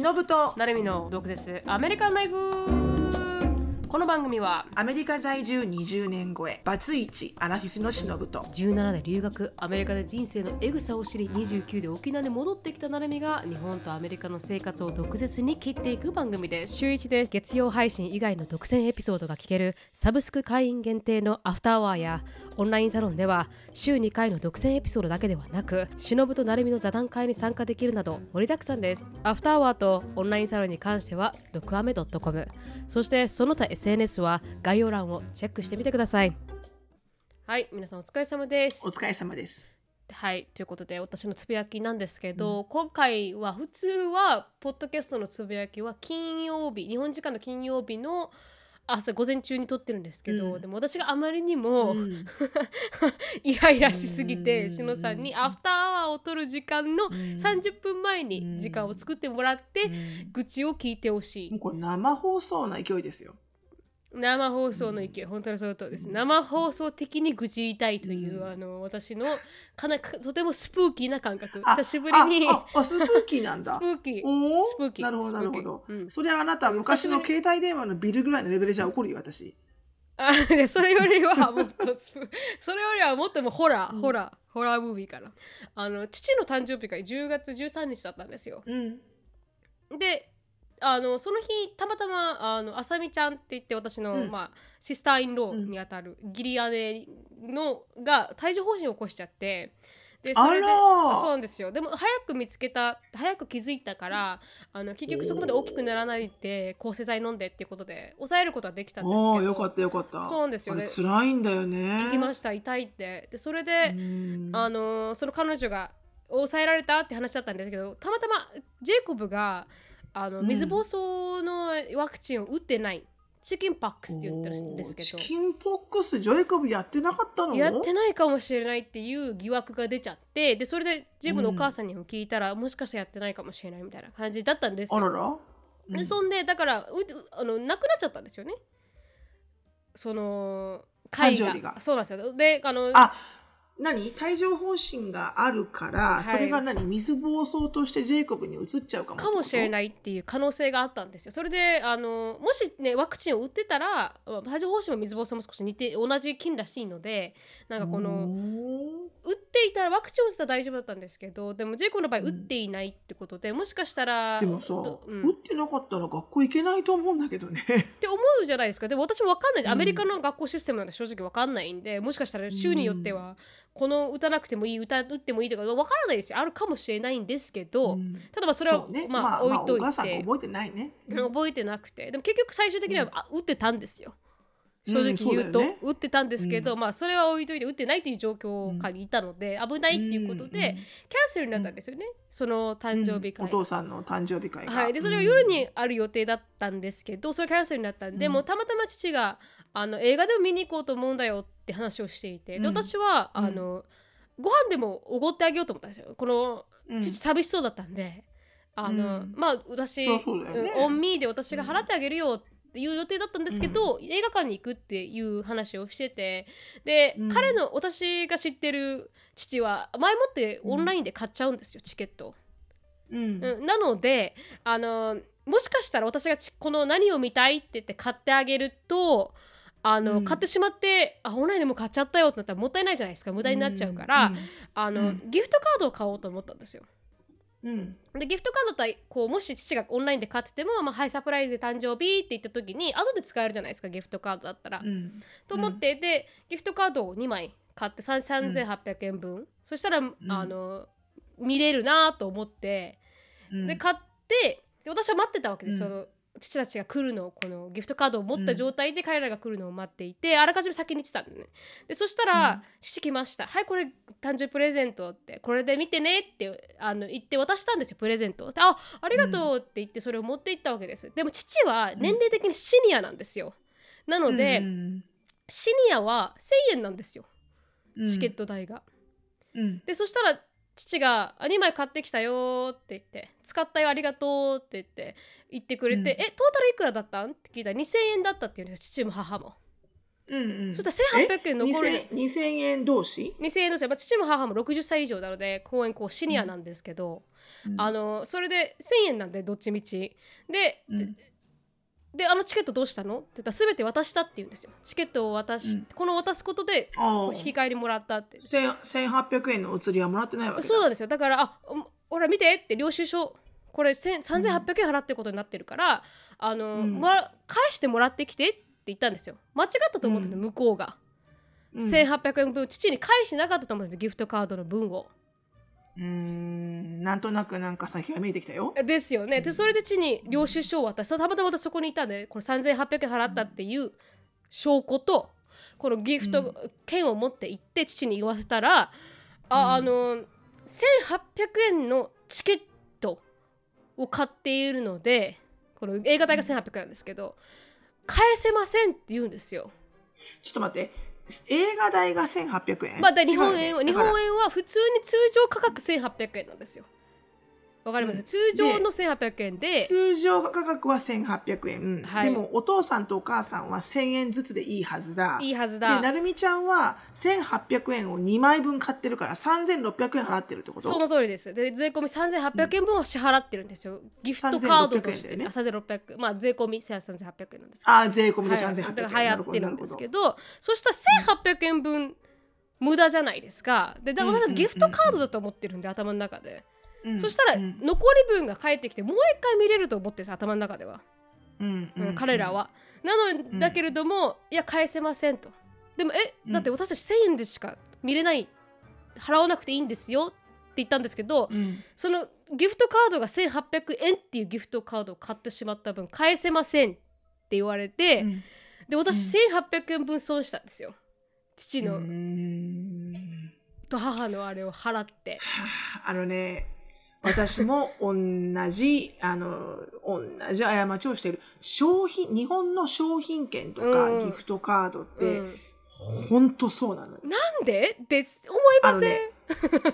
忍となるみの毒舌。アメリカンライフ。この番組はアメリカ在住20年超え。バツイチアラフィフの忍と。17で留学。アメリカで人生のエグさを知り29で沖縄に戻ってきたなるみが日本とアメリカの生活を毒舌に切っていく番組です。週1です。月曜配信以外の独占エピソードが聞けるサブスク会員限定のアフターワーやオンラインサロンでは週2回の独占エピソードだけではなく忍となるみの座談会に参加できるなど盛りだくさんです。アフターワーとオンラインサロンに関しては毒アメ .com そしてその他 SNS は概要欄をチェックしてみてください。はい皆さんお疲れ様です。お疲れ様です。はいということで私のつぶやきなんですけど、今回は普通はポッドキャストのつぶやきは金曜日日本時間の金曜日の朝午前中に撮ってるんですけど、うん。でも私があまりにも、うん。イライラしすぎて、うん。しのさん。にアフターアワーを撮る時間のん。30分前に時間を作ってもらって、うん。愚痴を聞いてほしい。もうこれ生放送の勢いですよ生放送の意見、本当にその通りです。生放送的に愚痴言いたいという、あの私のかなとてもスプーキーな感覚。あ久しぶりに。あスプーキーなんだ。スプーキー。スプーキー。なるほどなるほど、うん。それはあなた昔の携帯電話のビルぐらいのレベルじゃ怒るよ私。あでそれよりはもっとスプそれよりはもっともホラー、ホラー、ホラームービーから。あの父の誕生日が10月13日だったんですよ。うん。であのその日たまたまあのあさみちゃんって言って私の、うん。まあ、シスターインローにあたる義理姉のが帯状疱疹を起こしちゃってでそれでそうなんですよ。でも早く見つけた早く気づいたからあの結局そこまで大きくならないで抗生剤飲んでっていうことで抑えることはできたんですけどよかったよかった。そうなんですよ。ね辛いんだよね。聞きました痛いって。でそれで、うん。あのその彼女が抑えられたって話だったんですけどたまたまジェイコブがあのうん水疱瘡のワクチンを打ってない、チキンパックスって言ってるんですけおーチどキンポックスジョイコブやってなかったの？やってないかもしれないっていう疑惑が出ちゃってでそれでジェのお母さんにも聞いたら、もしかしたらやってないかもしれないみたいな感じだったんですよ。あらら、うん。でそんでだからうあのなくなっちゃったんですよね。その会が。そうなんですよ。であのあ何？帯状疱疹があるから、い。それが何？水疱瘡としてジェイコブに移っちゃうかも。かもしれいないっていう可能性があったんですよ。それであのもしねワクチンを打ってたら帯状疱疹も水疱瘡も少し似て同じ菌らしいのでなんかこの打っていたらワクチンを打ってたら大丈夫だったんですけどでもジェイコブの場合打っていないってことで、もしかしたらでもさ、どうん。打ってなかったら学校行けないと思うんだけどね。って思うじゃないですか。でも私も分かんないアメリカの学校システムなんて正直分かんないんでもしかしたら州によってはこの打たなくてもいい打ってもいいとか分からないですよ。あるかもしれないんですけど、うん。ただまあそれはね。まあ置いといお母さんがて、覚えてないね、覚えてなくて。でも結局最終的には、あ打ってたんですよ正直言うと、うんそうね打ってたんですけど、まあそれは置いといて打ってないという状況下にいたので、危ないっていうことで、うんキャンセルになったんですよね、その誕生日会、お父さんの誕生日会が、はい、でそれは夜にある予定だったんですけど、それキャンセルになったんで、もうたまたま父があの映画でも見に行こうと思うんだよって話をしていて、でうん。私はあの、ご飯でもおごってあげようと思ったんですよ。このうん。父寂しそうだったんで、あのうん。まあ私そうそうだよね。うんオンミーで私が払ってあげるよっていう予定だったんですけど、映画館に行くっていう話をしててで、うん。彼の私が知ってる父は前もってオンラインで買っちゃうんですよ、チケット。を。うん。うん、なのであのもしかしたら私がちこの何を見たいって言って買ってあげるとあの、うん。買ってしまってあオンラインでも買っちゃったよってなったらもったいないじゃないですか。無駄になっちゃうから、うん。あのうん。ギフトカードを買おうと思ったんですよ。うん。でギフトカードとはこうもし父がオンラインで買ってても、まあ、はいサプライズで誕生日って言った時に後で使えるじゃないですかギフトカードだったら。うん。と思って、でギフトカードを2枚買ってさん3800円分、そしたら、あの見れるなと思って。うん。で買ってで私は待ってたわけです、うん。その父たちが来るのをこのギフトカードを持った状態で彼らが来るのを待っていて、あらかじめ先に来てたんでね。でそしたら、うん。父来ましたはいこれ誕生日プレゼントってこれで見てねってあの言って渡したんですよプレゼントであありがとうって言ってそれを持って行ったわけです。でも父は年齢的にシニアなんですよ、なので、うんシニアは1000円なんですよ。うん。チケット代が、うん。でそしたら父があ「2枚買ってきたよ」って言って「使ったよありがとう」って言って言ってくれて「うんえトータルいくらだった？ん?」って聞いたら2000円だったっていうんです父も母も。うんうん。そしたら1800円残る。え？2000, 2000円同士？2000円のせい、まあ、父も母も60歳以上なので公園こうシニアなんですけど、うん。あのそれで1000円なんでどっちみち。で、うんであのチケットどうしたの？って言ったら全て渡したって言うんですよ。チケットを渡し、うん。この渡すことで引き換えにもらったって。千1800円のお釣りはもらってないわけだ。そうなんですよ。だからあうんほら見てって領収書。これ1000 3800円払ってることになってるから、あの、うん。もら返してもらってきてって言ったんですよ。間違ったと思ってたの、うん。向こうが、うん。1800円分父に返しなかったと思うんですギフトカードの分をうーんなんとなくなんか先が見えてきたよ。ですよね。でそれで父に領収書を渡した。たまたま私そこにいたんでこの3800円払ったっていう証拠とこのギフト券を持って行って父に言わせたら、ああの1800円のチケットを買っているのでこの映画代が1800円なんですけど返せませんって言うんですよ。ちょっと待って映画代が1800円。まあ、だ日本円は、日本円は普通に通常価格1800円なんですよ。わかります、うん。通常の1800円で。通常価格は1800円、はい。でもお父さんとお母さんは1000円ずつでいいはずだ。いいはずでだ。なるみちゃんは1800円を2枚分買ってるから3600円払ってるってこと？その通りです。で税込み3800円分を支払ってるんですよ。ギフトカードとして、3600円だよねあ3600まあ税込み3800円なんです。ああ税込みではい。3800円、だから流行ってるんですけどど、そしたら1800円分無駄じゃないですか。で、私たちギフトカードだと思ってるんで、頭の中で。そしたらうん。残り分が返ってきて、もう一回見れると思ってるんです、頭の中では。うん。うん。うん彼らは。なのだけれども、いや、返せませんと。でも、え、だって私たち1000円でしか見れない、払わなくていいんですよって言ったんですけど、うん。そのギフトカードが1800円っていうギフトカードを買ってしまった分返せませんって言われて、うん。で私1800円分損したんですよ。父の、うん。と母のあれを払って。あのね私も同じあの同じ過ちをしている。商品日本の商品券とか、うん。ギフトカードって、うん。本当そうなのよ、なんで？です思いません、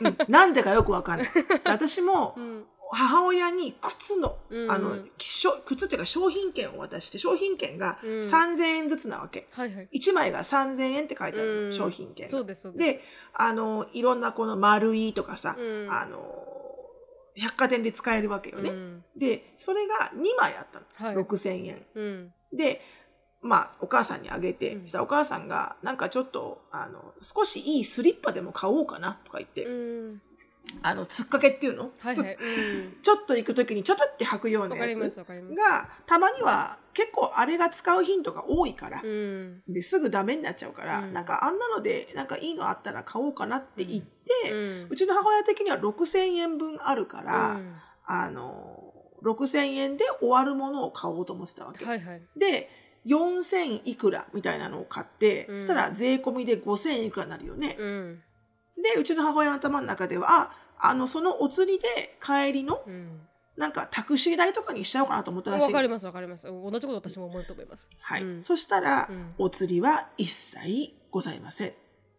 うん。なんでかよくわかんない。私もうん。母親に靴の,、うん。あのしょ靴っていうか商品券を渡して商品券がうん。3000円ずつなわけ、はいはい。1枚が3000円って書いてある商品券が。そうですそうです。であのいろんなこの丸いとかさ、うん。あの百貨店で使えるわけよね、うん。でそれが2枚あったの、はい。6000円。うん。でまあお母さんにあげて、うん。そしたらお母さんがなんかちょっとあの少しいいスリッパでも買おうかなとか言って、うん。あのつっかけっていうの、はいはい。うん。ちょっと行く時にちょちょって履くようなやつがたまには結構あれが使う頻度が多いから、うん。ですぐダメになっちゃうから、うん。なんかあんなのでなんかいいのあったら買おうかなって言って、ううんちの母親的には6000円分あるから、うん。あの6000円で終わるものを買おうと思ってたわけ。はいはい。で4000いくらみたいなのを買って、うん。そしたら税込みで5000いくらになるよね。うん。でうちの母親の頭の中ではああのそのお釣りで帰りのうんなんかタクシー代とかにしちゃおうかなと思ったらしい。わかりますわかります。同じこと私も思うと思います。はい。うん。そしたら、うん。お釣りは一切ございません。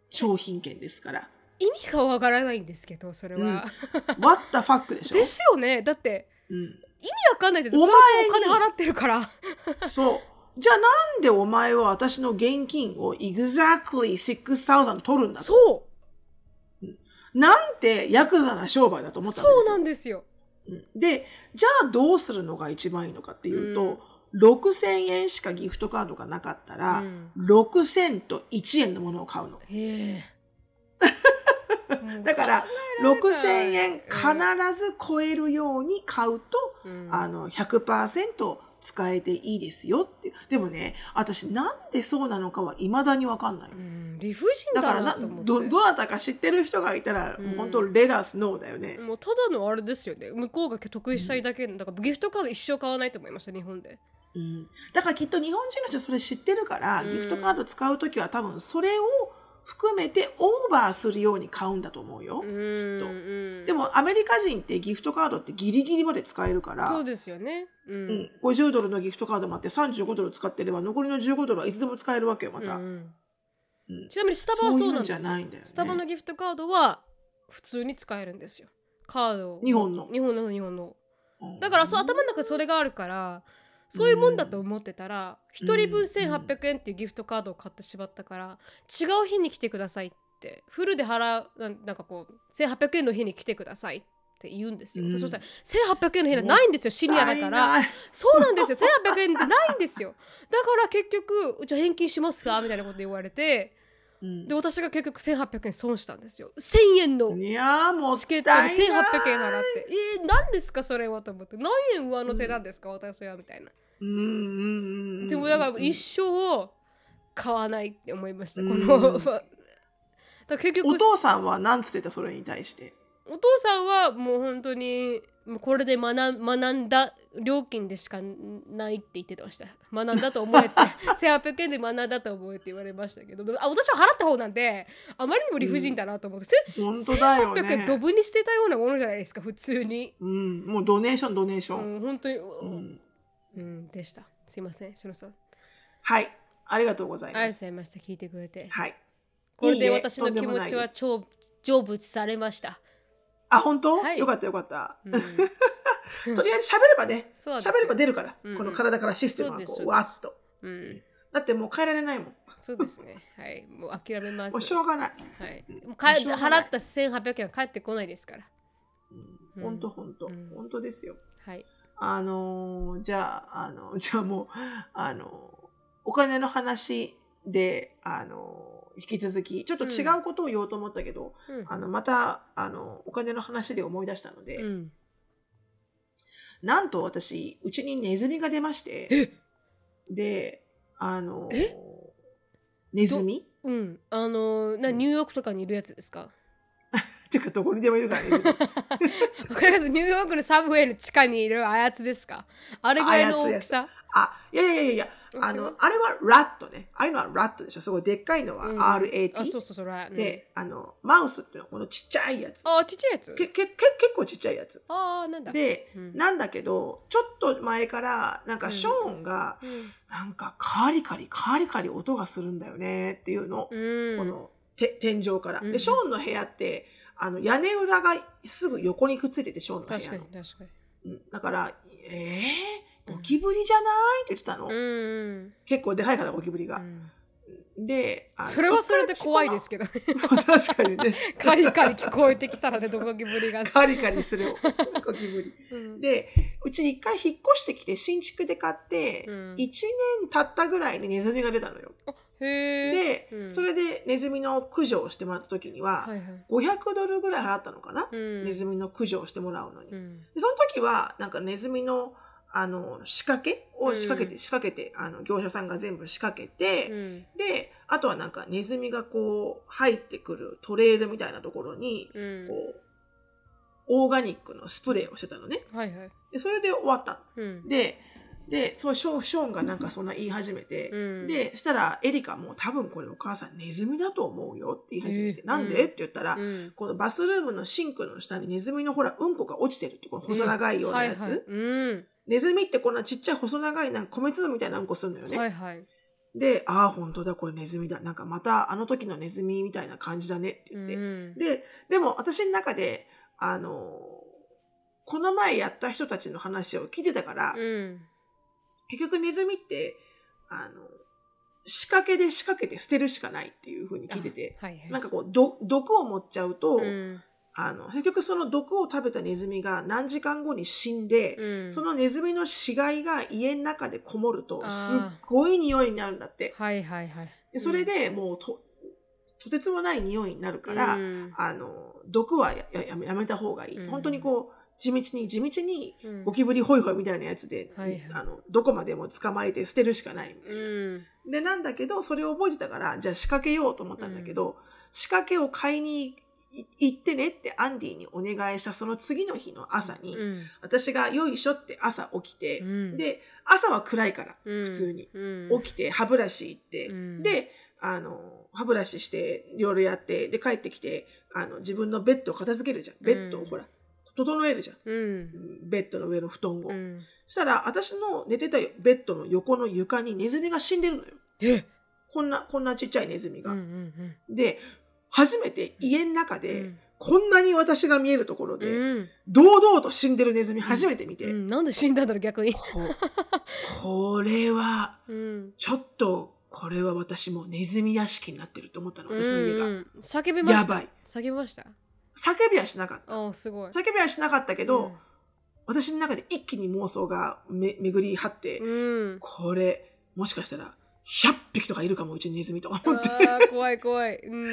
商品券ですから。意味がわからないんですけどそれは、うん。What the fuck でしょ？ですよね。だってうん、意味わかんないですよおそ前お金払ってるから。そう。じゃあなんでお前は私の現金を exactly 6000取るんだと？そなんてヤクザな商売だとう思ったんですよ。そうなんですよでじゃあどうするのが一番いいのかっていうと、6000円しかギフトカードがなかったら、うん。6000と1円のものを買うの。だからもう考6000えられない。円必ず超えるように買うと、うん。あの100%使えていいですよってでもね私なんでそうなのかはいまだに分かんない、うん理不尽だだからなどどなたか知ってる人がいたら、うん。もう本当レラスノーだよね、もうただのあれですよね。向こうが得意したいだけ。のだからギフトカード一生買わないと思いました日本で。うん、だからきっと日本人の人それ知ってるから、うん。ギフトカード使う時は多分それを含めてオーバーするように買うんだと思うよ、うんきっと。うんでもアメリカ人ってギフトカードってギリギリまで使えるから。そうですよね。うん。うん、50ドルのギフトカードもあって35ドル使ってれば残りの15ドルはいつでも使えるわけよまた、うんうん。ちなみにスタバはそうなんですよ。そういうんじゃないんだよね。スタバのギフトカードは普通に使えるんですよ。カードを。日本の。日本の日本の。うん。だからそう頭の中にそれがあるからそういうもんだと思ってたら、一1人分1800円っていうギフトカードを買ってしまったから、違う日に来てくださいってフルで払うなんかこう1800円の日に来てくださいって言うんですよ、うん。そしたら1800円の日はないんですよシニアだから。そうなんですよ。1800円ってないんですよ。だから結局じゃあ返金しますか？みたいなこと言われてうん。で私が結局1800円損したんですよ。1000円のいやーもチケットにったいない1800円払って。えー、何ですかそれはと思って。何円上乗せなんですか、私はみたいな。うんうんうんうんでもだから一生買わないって思いました、うん。こ のだ結局お父さんは何つってたそれに対して？お父さんはもう本当にこれで学ん学んだ料金でしかないって言ってました。学んだと思え って1800円で学んだと思えって言われましたけど。あ私は払った方なんであまりにも理不尽だなと思って、本当だよ1800円ねドブに捨てたようなものじゃないですか普通に、うん。もうドネーションドネーション、うん、本当に、ううんんでした。すいませんしのさん。はい。ありがとうございありがとうますございました。聞いてくれて。はい。これで私の気持ちは成仏されました、あ本当、はい。よかったよかった、うん。とりあえず喋ればね。喋れば出るから、うんうん。この体からシステムがこうそうわっと。うん、だってもう変えられないもん。そうですね。はい。もう諦めます。もうしょうがない。はい、もうかしょう払った1800円は返ってこないですから。うん。本当本当。うん。本当ですよ。はい。あのーじゃああのじゃあもうあのーお金の話であのー引き続きちょっと違うことを言おうと思ったけど、うん。あのまたあのお金の話で思い出したので、うん、なんと私うちにネズミが出ましてであのネズミ？うん、あのーなニューヨークとかにいるやつですか？っていうかどこにでもいるからネズミわかります。ニューヨークのサブウェイの地下にいるあやつですか？あれぐらいの大きさ？あいやいやいやいやあのあれはラットね。ああいうのはラットでしょ。すごいでっかいのはうん。RAT、あ、そうそうそう、らうんで、あのマウスっていうのはこのちっちゃいやつ。あ、ちっちゃいやつ。けけけ結構ちっちゃいやつ。あー、なんだ。で、うん。なんだけどちょっと前からなんかショーンが、なんかカリカリカリカリ音がするんだよね。っていうの、うん、このて天井から、うん。でショーンの部屋ってあの屋根裏がすぐ横にくっついててショーンの部確かに屋の確かに。うん。だからえー、ゴキブリじゃない？って言ってたの、結構でかいからゴキブリが、うん。でそれはそれで怖いですけど確かにね。カリカリ聞こえてきたらね、どこきぶりが。カリカリする。ゴキブリ。うん。でうちに一回引っ越してきて新築で買って、うん。1年経ったぐらいにネズミが出たのよ。で、うん。それでネズミの駆除をしてもらった時には、はいはい。500ドルぐらい払ったのかな、うん。ネズミの駆除をしてもらうのに。その時はなんかネズミのあの仕掛けを仕掛けて、うん。仕掛けてあの業者さんが全部仕掛けて、うん。であとはなんかネズミがこう入ってくるトレールみたいなところに、うん。こうオーガニックのスプレーをしてたのね。はいはい。でそれで終わったの。うん。で、で、そうショーンショーンがなんかそんな言い始めて、うん。で、したらエリカも多分これお母さんネズミだと思うよって言い始めて、えーなんで、うんって言ったら、うん。このバスルームのシンクの下にネズミのほら、うんこが落ちてるって、この細長いようなやつ。はいはい。うんネズミってこんなちっちゃい細長いなんか米粒みたいなうんこするのよね。はいはい。で、ああ、本当だ、これネズミだ。なんかまたあの時のネズミみたいな感じだねって言って。うんで、でも私の中で、あの、この前やった人たちの話を聞いてたから、うん結局ネズミって、あの、仕掛けで仕掛けて捨てるしかないっていうふうに聞いてて、はいはい。なんかこう、ど毒を持っちゃうと、うんあの、結局その毒を食べたネズミが何時間後に死んで、うんそのネズミの死骸が家の中でこもると、すっごい匂いになるんだって。はいはいはい。でそれでもうと、とてつもない匂いになるから、うんあの、毒はやややめた方がいい。うん本当にこう、地道に地道にうんゴキブリホイホイみたいなやつで、はいはいあのどこまでも捕まえて捨てるしかないみたいな。うんでなんだけどそれを覚えてたからじゃあ仕掛けようと思ったんだけど、仕掛けを買いにい行ってねってアンディにお願いしたその次の日の朝に、うん。私がよいしょって朝起きて、うん。で朝は暗いから、うん普通に。うん。起きて歯ブラシ行って、うん。であの歯ブラシしていろいろやってで帰ってきてあの自分のベッドを片付けるじゃん。ベッドをほら、整えるじゃん。うん。ベッドの上の布団を、うん。そしたら私の寝てたベッドの横の床にネズミが死んでるのよ。え？こんなこんなちっちゃいネズミが、うんうん。で初めて家の中で、うんこんなに私が見えるところで、うん堂々と死んでるネズミ初めて見て、うん、なんで死んだんだろう逆に。ここれは、うん、ちょっと、これは私もネズミ屋敷になってると思ったの、私の家が。うんうん叫びました。やばい。叫びました？叫びはしなかった。おすごい。叫びはしなかったけど、うん私の中で一気に妄想がめ巡り張って、うん。これ、もしかしたら、100匹とかいるかも、うちにネズミとか思って。怖い怖い。うん。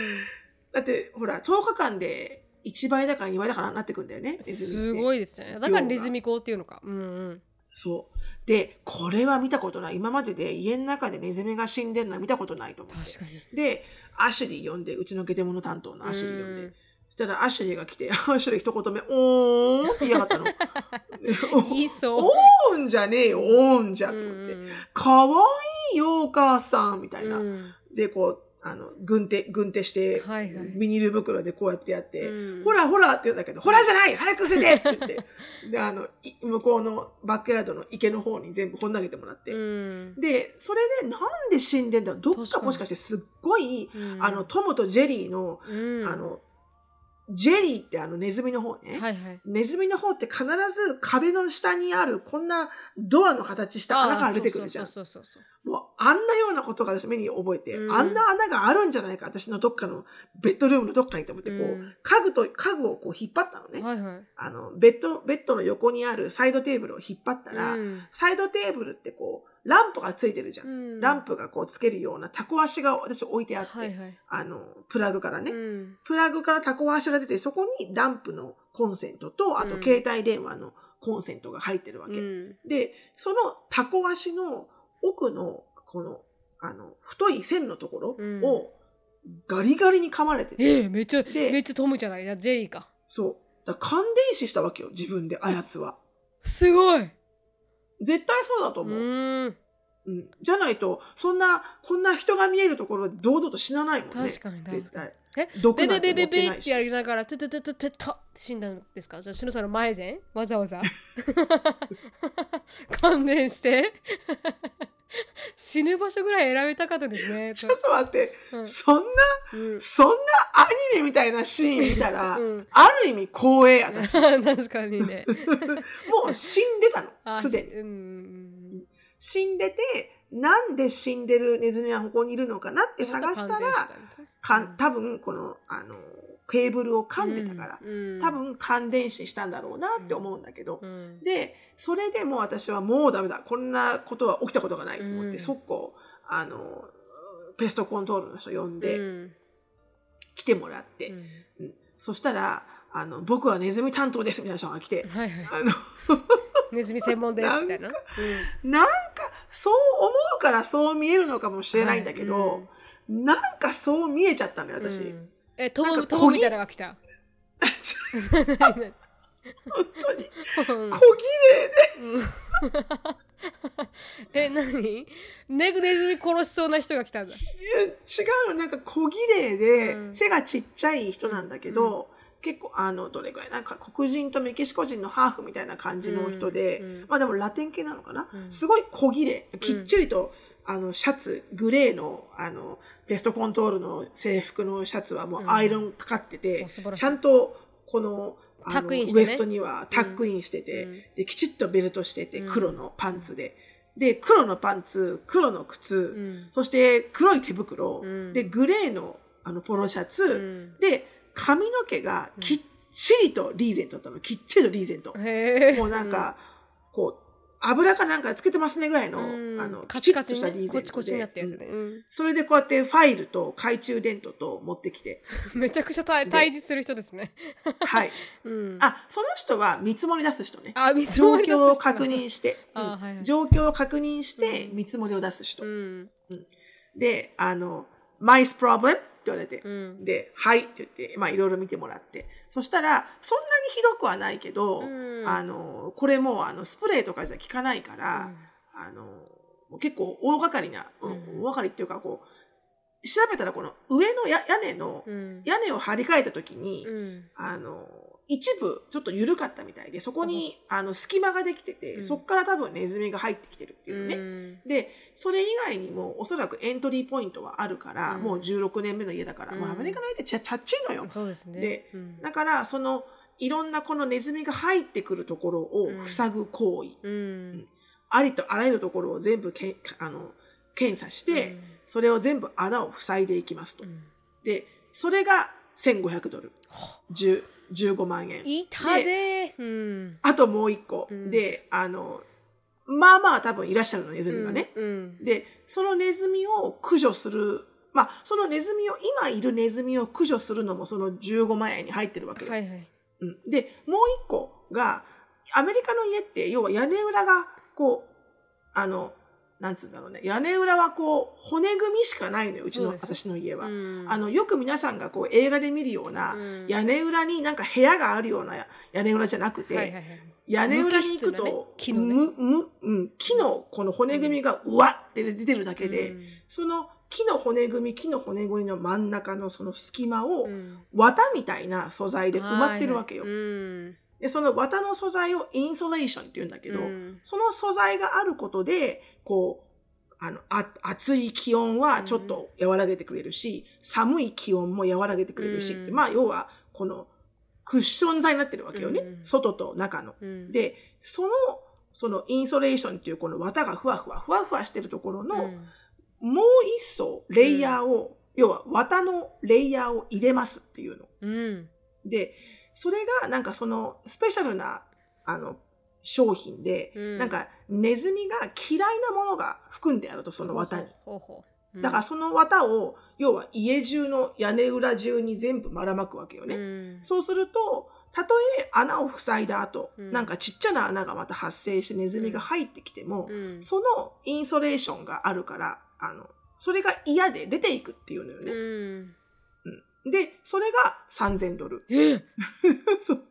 だって、ほら、10日間で1倍だから2倍だからなってくんだよね。すごいですね。だからネズミ講っていうのか。うんうん。そう。で、これは見たことない。今までで家の中でネズミが死んでるのは見たことないと思って。確かに。で、アシュリー呼んで、うちのゲテモノ担当のアシュリー呼んで。うんそしたらアシュリーが来て、アシュリー一言目、おーんって言いやがったの。いいそう。おーんじゃねえよ、おーんじゃと思って。かわいいよ、お母さん、みたいな。うんで、こう、あの、軍手、軍手して、はいはい。ビニール袋でこうやってやって、うん。ほらほらって言うんだけど、ほらじゃない早く捨ててって言って、で、あの、い向こうのバックヤードの池の方に全部ほん投げてもらって、うん。で、それでなんで死んでんだどっ確かもしかしてすっごい、うん。あの、トムとジェリーの、うん、あの、ジェリーってあのネズミの方ね。はいはい。ネズミの方って必ず壁の下にあるこんなドアの形した穴から出てくるじゃん。そうそうそうそうもうあんなようなことが私目に覚えて、うんあんな穴があるんじゃないか、私のどっかのベッドルームのどっかにと思って、こう、うん家具と、家具をこう引っ張ったのね。はいはい。あの、ベッド、ベッドの横にあるサイドテーブルを引っ張ったら、うんサイドテーブルってこう、ランプがついてるじゃん。うんランプがこうつけるようなタコ足が私置いてあって、はいはい。あの、プラグからね。うんプラグからタコ足が出て、そこにランプのコンセントと、あとうん携帯電話のコンセントが入ってるわけ。うんで、そのタコ足の奥の、この、あの、太い線のところうんをガリガリに噛まれてて、ええめっちゃ、でめっちゃトムじゃない。ジェリーか。そう。だ感電死したわけよ、自分で、あやつは。すごい。絶対そうだとう思う。ーん。うん、じゃないと、そんな、こんな人が見えるところで堂々と死なないもんね。確かに絶対。え？ベ毒なんて持ってないしってやりながら、トゥトゥトゥトゥトゥトゥって死んだんですかじゃあ、しのさんの前でわざわざ。関連して。死ぬ場所ぐらい選びたかったですね。ちょっと待って、うんそんな、うんそんなアニメみたいなシーン見たら、うんある意味光栄、私。確かにね。もう死んでたの、あすでに。死んでて、なんで死んでるネズミはここにいるのかなって探したら、かん多分この、あの、ケーブルを噛んでたから、うん多、分感電死したんだろうなって思うんだけど、うんで、それでもう私はもうダメだ。こんなことは起きたことがないと思って、うん。速攻、あの、ペストコントロールの人呼んで、うん。来てもらって、うん。うん。そしたら、あの、僕はネズミ担当ですみたいな人が来て、はいはい。あの、ネズミ専門ですみたいな？なんか、そう思うからそう見えるのかもしれないんだけど、なんかそう見えちゃったのよ、私。うんえ、トム、なんかトムみたいなのが来た。本当に。うん。小 綺え、何？ネグネズミ殺しそうな人が来たんだ。違うの、なんか小綺麗で、うん。背がちっちゃい人なんだけど、結構、あの、どれくらい、なんか黒人とメキシコ人のハーフみたいな感じの人で、うん。うん。まあでもラテン系なのかな、うん。すごい小綺麗。きっちりと、あの、シャツ、グレーの、あの、ペストコントロールの制服のシャツはもうアイロンかかってて、お素晴らしい。ちゃんと、この、あのね。ウエストにはタックインしてて、うん。で、きちっとベルトしてて、うん。黒のパンツで。で、黒のパンツ、黒の靴、うん。そして黒い手袋、うん。で、グレーのあのポロシャツ、うん。で、髪の毛がきっちりとリーゼントだったの。きっちりとリーゼント。もうなんか、こう、油かなんかつけてますねぐらいの、うん、あの、カチカチしたリーゼントで。コチコチになったやつね。うんうんそれでこうやってファイルと懐中電灯と持ってきて。めちゃくちゃ対対峙する人ですね。はい。うん、あ、その人は見積もり出す人ね。あ、見積状もり出す人況を確認して、あうんはいはい状況を確認してうん見積もりを出す人。うん。で、あの、mice problem? 言われて、うん。で、はいって言って、まあいろいろ見てもらって。そしたら、そんなにひどくはないけど、うん。あの、これもうあのスプレーとかじゃ効かないから、あの、もう結構大掛かりな、うん。大掛かりっていうかこう、調べたらこの上のや屋根の、うん。屋根を張り替えた時に、うん。あの、一部ちょっと緩かったみたいで、そこに、あの隙間ができてて、うん。そこから多分ネズミが入ってきてるっていうね。うん。で、それ以外にもおそらくエントリーポイントはあるから、うん。もう16年目の家だから、うん。もうアメリカの家ってちゃちゃっちいのよ。そうですね。でうん。だから、その、いろんなこのネズミが入ってくるところを塞ぐ行為、うん。ありとあらゆるところを全部けあの検査して、それを全部穴を塞いでいきますと。うん。で、それが1500ドル。10 15万円。いたでうんあともう一個。うんで、あの、まあまあ多分いらっしゃるの、ネズミがね。うんで、そのネズミを駆除する、まあ、そのネズミを、今いるネズミを駆除するのもその15万円に入ってるわけよ。はいはいうん、で、もう一個が、アメリカの家って、要は屋根裏が、こう、あの、なんつうんだろうね。屋根裏はこう、骨組みしかないのよ、うちの、私の家は。うん。あの、よく皆さんがこう、映画で見るような、うん。屋根裏になんか部屋があるような屋根裏じゃなくて、はいはいはい屋根裏に行く無機質なねと、木のね。むむうん、木のこの骨組みがうわって出てるだけで、うん。その木の骨組み、木の骨組みの真ん中のその隙間を、うん。綿みたいな素材で埋まってるわけよ。はいはい。うんで、その綿の素材をインソレーションって言うんだけど、うん。その素材があることで、こう、あの、あ暑い気温はちょっと和らげてくれるし、寒い気温も和らげてくれるしって、うん。まあ、要は、この、クッション材になってるわけよね。うん。外と中の。うん。で、その、そのインソレーションっていうこの綿がふわふわ、ふわふわしてるところの、うん。もう一層レイヤーを、要は綿のレイヤーを入れますっていうの。うん。で、それがなんかそのスペシャルな、あの、商品で、うん。なんかネズミが嫌いなものが含んであると、その綿に。ほうほうだからその綿を、要は家中の屋根裏中に全部ばらまくわけよね。うん。そうすると、たとえ穴を塞いだ後、うん。なんかちっちゃな穴がまた発生してネズミが入ってきても、うん。そのインソレーションがあるから、あの、それが嫌で出ていくっていうのよね。うんで、それが3000ドル。え そう。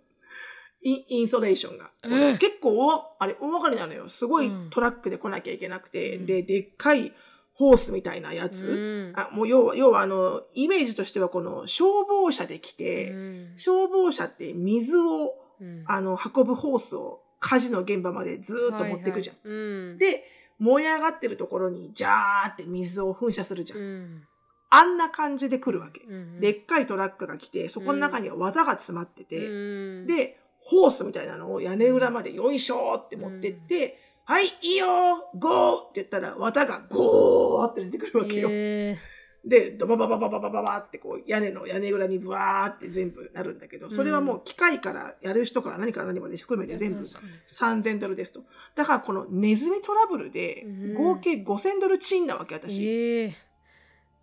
インインソレーションが。え結構大、あれ、大掛かりなのよ。すごいうんトラックで来なきゃいけなくて、うんで、でっかいホースみたいなやつ。うんあもう要は、要はあの、イメージとしてはこの消防車で来て、うん消防車って水を、うんあの、運ぶホースを火事の現場までずーっと持ってくじゃん。はいはいうんで、燃え上がってるところに、ジャーって水を噴射するじゃん。うんあんな感じで来るわけ。うんでっかいトラックが来て、そこの中には綿が詰まってて、うんで、ホースみたいなのを屋根裏までよいしょーって持ってって、はい、いいよーゴーって言ったら、綿がゴーって出てくるわけよ。えで、ドババババババババってこう、屋根の屋根裏にブワーって全部なるんだけど、それはもう機械からやる人から何から何まで含めて全部3000ドルですと。だからこのネズミトラブルでうん合計5000ドルチンなわけ、私。ええ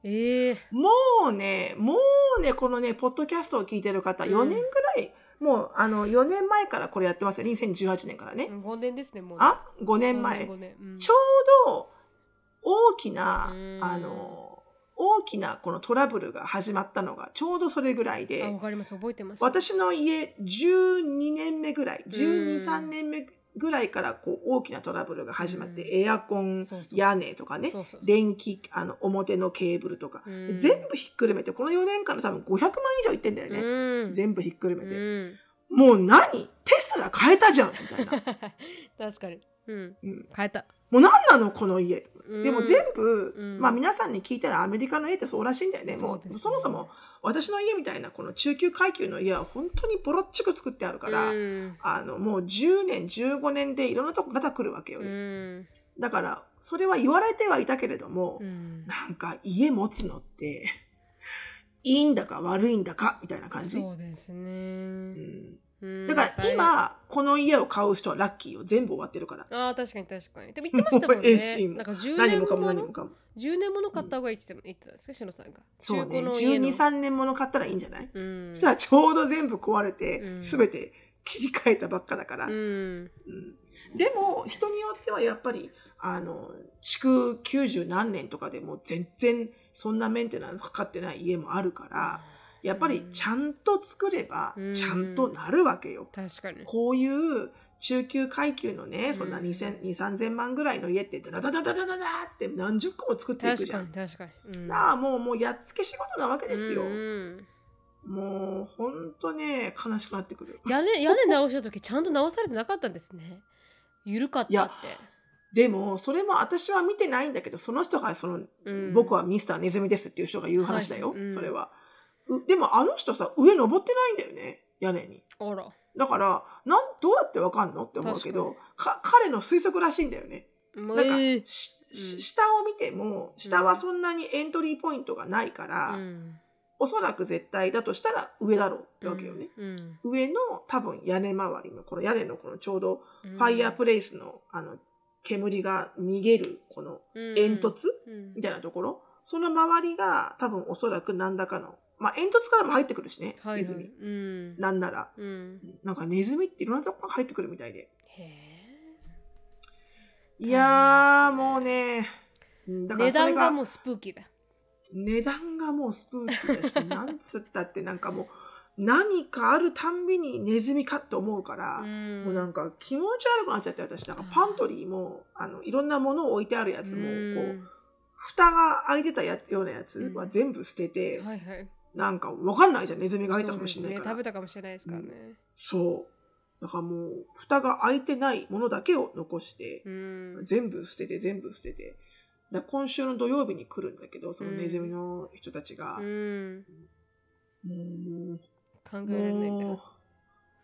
ええもうね、もうね、このね、ポッドキャストを聞いてる方、うん。4年ぐらい、もう、あの、4年前からこれやってますよ。2018年からね。5年ですねもうあ ?5 年前。五年うん。ちょうど、大きなうん、あの、大きなこのトラブルが始まったのが、ちょうどそれぐらいあでわ、かります。覚えてます。私の家、12年目ぐらい、12、うん。3年目ぐらいから、こう、大きなトラブルが始まって、うエアコン屋根とかね電気、あの、表のケーブルとか、うん。全部ひっくるめて、この4年間で多分500万以上いってんだよね。うん。全部ひっくるめて。うん。もう何？テスラ変えたじゃんみたいな。確かに。うん。うん。変えた。もう何なの？この家。うん。でも全部、うん。まあ皆さんに聞いたらアメリカの家ってそうらしいんだよね。もうそうですね。そもそも私の家みたいなこの中級階級の家は本当にボロっちく作ってあるから、うん。あのもう10年、15年でいろんなとこまた来るわけようね。ん。だから、それは言われてはいたけれども、うん。なんか家持つのって、いいんだか悪いんだかみたいな感じ？そうですね。うんうんだから今、この家を買う人はラッキーよ。全部終わってるから。ああ確かに確かに。でも言ってましたもんもう AC もね なんか10何もかも何もかも。10年もの買った方がいいって言ってたんですかしのさんがそうね。中古の家12、の3年もの買ったらいいんじゃない、うん。そしたらちょうど全部壊れてう、ん。すべて切り替えたばっかだから。うん。うん。でも、人によってはやっぱり、あの、築90何年とかでも全然そんなメンテナンスかかってない家もあるから、やっぱりちゃんと作ればちゃんとなるわけよ。確かにこういう中級階級のね、そんな2000、3000万ぐらいの家ってダダダダダダダって何十個も作っていくじゃん。確かに確かに。なあ、もう、もうやっつけ仕事なわけですよ。もう、ほんとね、悲しくなってくる。屋根、屋根直した時、ちゃんと直されてなかったんですね。緩かったって。でも、それも私は見てないんだけど、その人が、その、うん、僕はミスターネズミですっていう人が言う話だよ、はい、それは。うでもあの人さ、上登ってないんだよね、屋根に。あら。だから、なん、どうやってわかんの？って思うけど、か彼の推測らしいんだよね。なんか、下を見ても、下はそんなにエントリーポイントがないから、うん。おそらく絶対だとしたら上だろうってわけよね。うん。上の多分屋根周りの、この屋根のこのちょうどうん。ファイヤープレイスの、あの、煙が逃げる、この煙突、うん。みたいなところ、その周りが多分おそらく何らかの、まあ煙突からも入ってくるしね、はいはい。ネズミ。うん。なんなら。うん。なんかネズミっていろんなとこから入ってくるみたいで。へいやもうね、うんだからそれが、段がもうスプーキーだ。値段がもうスプーキーだし、なんつったってなんかもう、何かあるたんびにネズミかって思うから、うん。もうなんか気持ち悪くなっちゃって私なんかパントリーもあのいろんなものを置いてあるやつもこう蓋が開いてたやつようなやつは全部捨てて、はいはいなんかわかんないじゃんネズミが入ったかもしれないから。ね。食べたかもしれないですからね。そう。だからもう蓋が開いてないものだけを残して、うん。全部捨てて全部捨てて。だ今週の土曜日に来るんだけどそのネズミの人たちが、うん。も考うえられないんだ。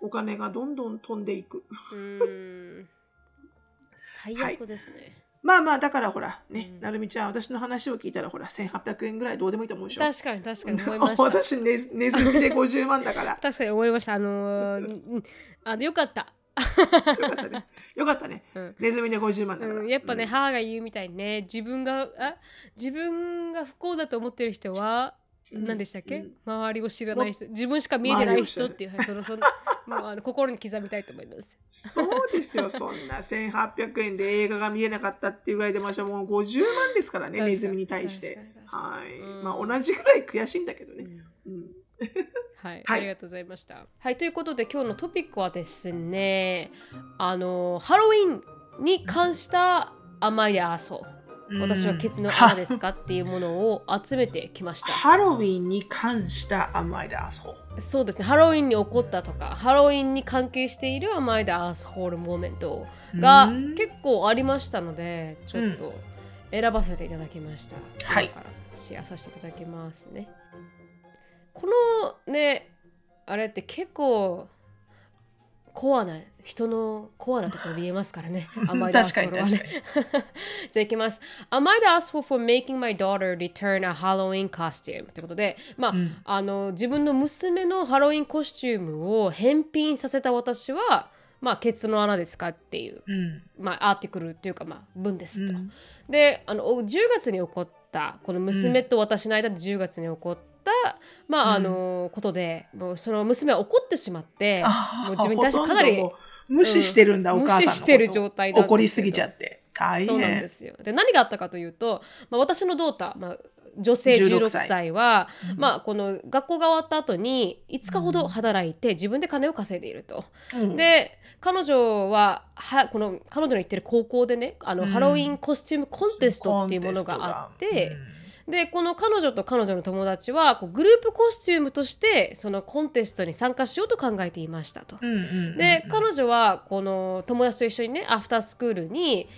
お金がどんどん飛んでいく。うん。最悪ですねまあまあだからほらね、うん。なるみちゃん私の話を聞いたらほら1800円ぐらいどうでもいいと思うでしょ？確かに確かに思いました。私ネズネズミで50万だから。確かに思いました。あのー うんあのよかった。よかったね。よかったね、うん。ネズミで50万だから、うん、やっぱね、うん。母が言うみたいにね自分があ自分が不幸だと思ってる人は、うん何でしたっけ、うん。周りを知らない人。自分しか見えてない人っていう、はい、そのその あの心に刻みたいと思います。そうですよそんな。1800円で映画が見えなかったっていうぐらいでましょうもう50万ですからねネズミに対して。はい、うん。まあ同じぐらい悔しいんだけどね、うん。はい、はい。ありがとうございました。はい、ということで今日のトピックはですね、あのハロウィンに関した甘いであそう。私はケツの穴ですかっていうものを集めてきました。ハロウィンに関した甘いだそうそうですね、ハロウィンに起こったとか、ハロウィンに関係している甘いでアースホールモーメントがうん結構ありましたので、ちょっと選ばせていただきました。はいシェアさせていただきますね。このね、あれって結構コアな人のコアなところ見えますからね。甘いでアースホールはね。じゃあいきます。Am I the asshole for making my daughter return a Halloween costume? ということで、まあ、うんあの自分の娘のハロウィンコスチュームを返品させた私は、まあ、ケツの穴で使っていう、うんまあ、アーティクルというか、まあ、文ですと。うんであのお10月に起こったこの娘と私の間で10月に起こった、まああのことでもうその娘は怒ってしまってあもう自分に対してかなり無視してるんだ、うんお母さん無視してる状態で怒りすぎちゃって。大変。そうなんですよ。で何があったかというと、まあ、私のドーター、まあ、女性16 16歳。歳は、まあ、この学校が終わった後に5日ほど働いて自分で金を稼いでいると。うん。で彼女ははこの彼女の行ってる高校でねあの、うん。ハロウィンコスチュームコンテストっていうものがあって、でこの彼女と彼女の友達はこうグループコスチュームとしてそのコンテストに参加しようと考えていましたと。で彼女はこの友達と一緒にねアフタースクールに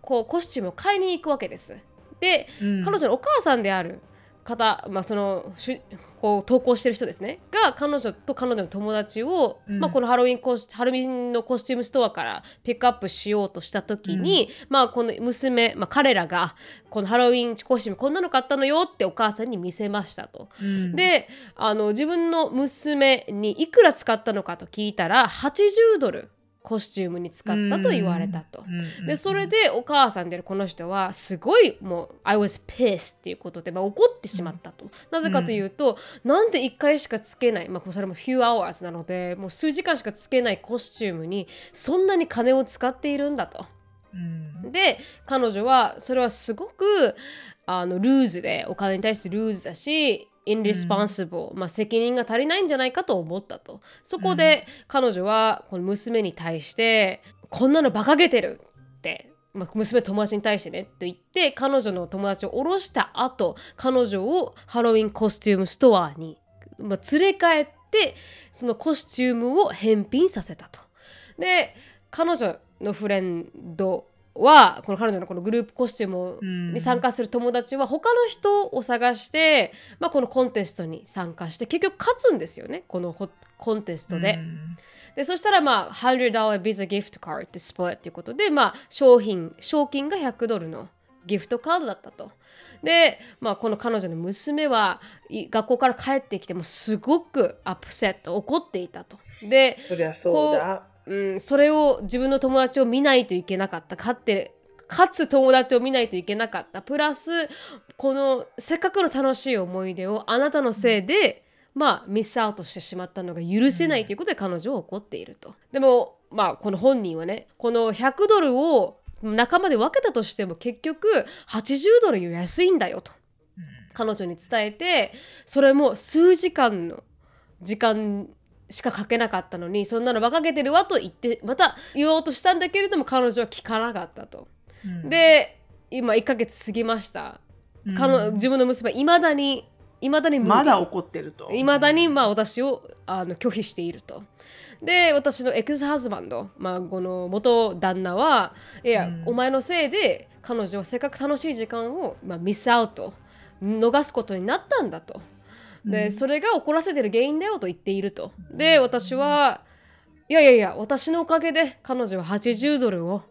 こうコスチュームを買いに行くわけです。で、うん彼女のお母さんである方、まあ、そのしゅこう投稿してる人ですね。が彼女と彼女の友達を、うん。まあ、このハロウィンコスハロウィンのコスチュームストアからピックアップしようとした時に、まあ、この娘、まあ、彼らがこのハロウィンコスチュームこんなの買ったのよってお母さんに見せましたと。うん。であの自分の娘にいくら使ったのかと聞いたら80ドルコスチュームに使ったと言われたと。うん。うん。でそれでお母さんであるこの人はすごいもう「I was pissed」っていうことで、まあ、怒ってしまったと。なぜかというと、なんで1回しかつけない、まあ、それも few hours なのでもう数時間しかつけないコスチュームにそんなに金を使っているんだと。うん。で彼女はそれはすごくあのルーズでお金に対してルーズだし irresponsible、まあ、責任が足りないんじゃないかと思ったと。そこで彼女はこの娘に対してこんなの馬鹿げてるって、まあ、娘友達に対してねと言って彼女の友達を降ろした後彼女をハロウィンコスチュームストアに、まあ、連れ帰ってそのコスチュームを返品させたと。で彼女のフレンドはこの彼女のこのグループコスチュームに参加する友達は他の人を探して、まあ、このコンテストに参加して結局勝つんですよねこのホコンテストで。でそしたらまあ100 Visa gift card ってスプレットということでまあ商品賞金が100ドルのギフトカードだったと。で、まあ、この彼女の娘はい学校から帰ってきてもすごくアップセット怒っていたと。でそりゃそうだ。うん、それを自分の友達を見ないといけなかった。勝って勝つ友達を見ないといけなかった。プラスこのせっかくの楽しい思い出をあなたのせいで、まあミスアウトしてしまったのが許せないということで彼女は怒っていると。でもまあこの本人はねこの100ドルを仲間で分けたとしても結局80ドルより安いんだよと。彼女に伝えてそれも数時間の時間しかかけなかったのにそんなの馬鹿げてるわと言ってまた言おうとしたんだけれども彼女は聞かなかったと。で今1ヶ月過ぎました。彼女自分の娘はいまだにいまだにまだ怒ってると。いまだにまあ私をあの拒否していると。で私のエクスハズバンド、まあ、この元旦那はいや、お前のせいで彼女はせっかく楽しい時間を、まあ、ミスアウト逃すことになったんだと。で、それが怒らせてる原因だよと言っていると。で私はいやいやいや私のおかげで彼女は80ドルを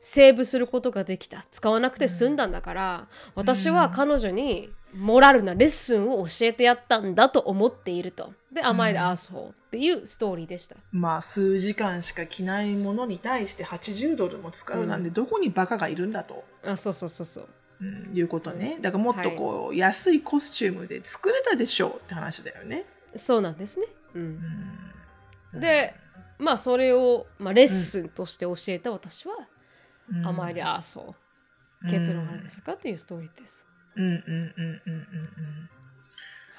セーブすることができた使わなくて済んだんだから、私は彼女にモラルなレッスンを教えてやったんだと思っていると。で、甘いでアースホーっていうストーリーでした。まあ数時間しか着ないものに対して80ドルも使うなんでどこにバカがいるんだと、あ、そうそうそうそう。うんいうことね。だからもっとこう、安いコスチュームで作れたでしょうって話だよね。そうなんですね。うん。で、まあそれを、まあ、レッスンとして教えた私は、うん甘いでアースホー。結論はあれですか？というストーリーです。うんうんうんうんうんうん。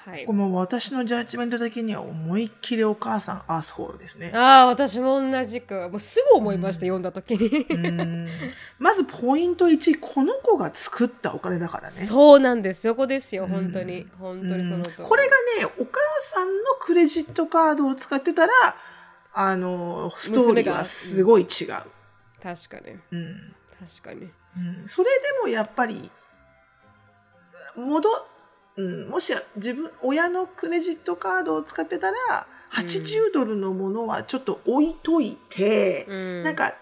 はいこ。れも私のジャッジメント的には思いっきりお母さんアースホールですね。ああ、私も同じく。もうすぐ思いました、読んだ時に。うんまずポイント1この子が作ったお金だからね。そうなんです。そこですよ、本当に。本当にその。これがねお母さんのクレジットカードを使ってたらあのストーリーはすごい違う。確かに。うん確かに。うんそれでもやっぱり戻、うん、もし自分親のクレジットカードを使ってたら80ドルのものはちょっと置いといて、うん。なんか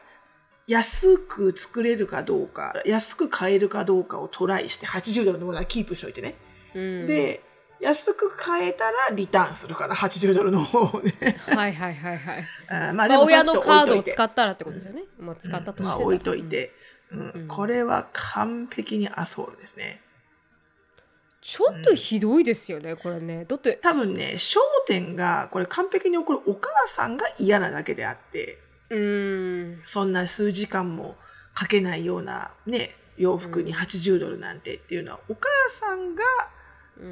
安く作れるかどうか安く買えるかどうかをトライして80ドルのものはキープしといてね、うん、で安く買えたらリターンするから80ドルの方をね。はいはいはいはい。あーまあまあ、でも親のカードをっ使ったらってことですよね。まあ、使ったとしてたらまあ置いといて、うん。これは完璧にアソールですねちょっとひどいですよね、これね。だって、多分ね焦点がこれ完璧に起こるお母さんが嫌なだけであってうーん。そんな数時間もかけないようなね洋服に80ドルなんてっていうのはお母さんが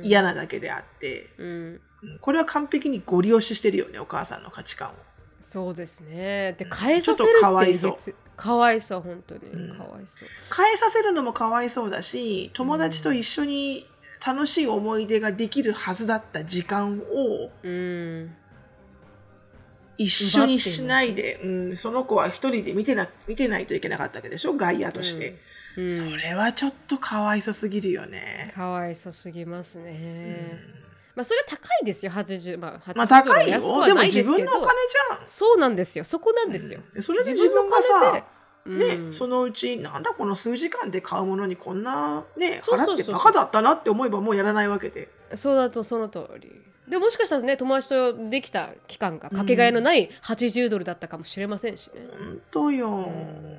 嫌なだけであって、うん。うんこれは完璧にご利用ししてるよねお母さんの価値観を。そうですね。で、変えさせるってちょっとかわいそう別かわいそう、本当に。かわいそう。変えさせるのもかわいそうだし友達と一緒に楽しい思い出ができるはずだった時間をうん。一緒にしないで、うん、その子は一人で見てな見てないといけなかったわけでしょ？外野として、うん。それはちょっとかわいそすぎるよね。かわいそすぎますね。まあ、それは高いですよ、80。まあ、まあ80ドル高いよでもないですけど自分のお金じゃん。そうなんですよ。そこなんですよ。それで自分がさ、ねうんそのうちなんだこの数時間で買うものにこんなね払ってバカだったなって思えばもうやらないわけでそうだとその通り。でももしかしたらね、友達とできた期間がかけがえのない80ドルだったかもしれませんしね。本当よ、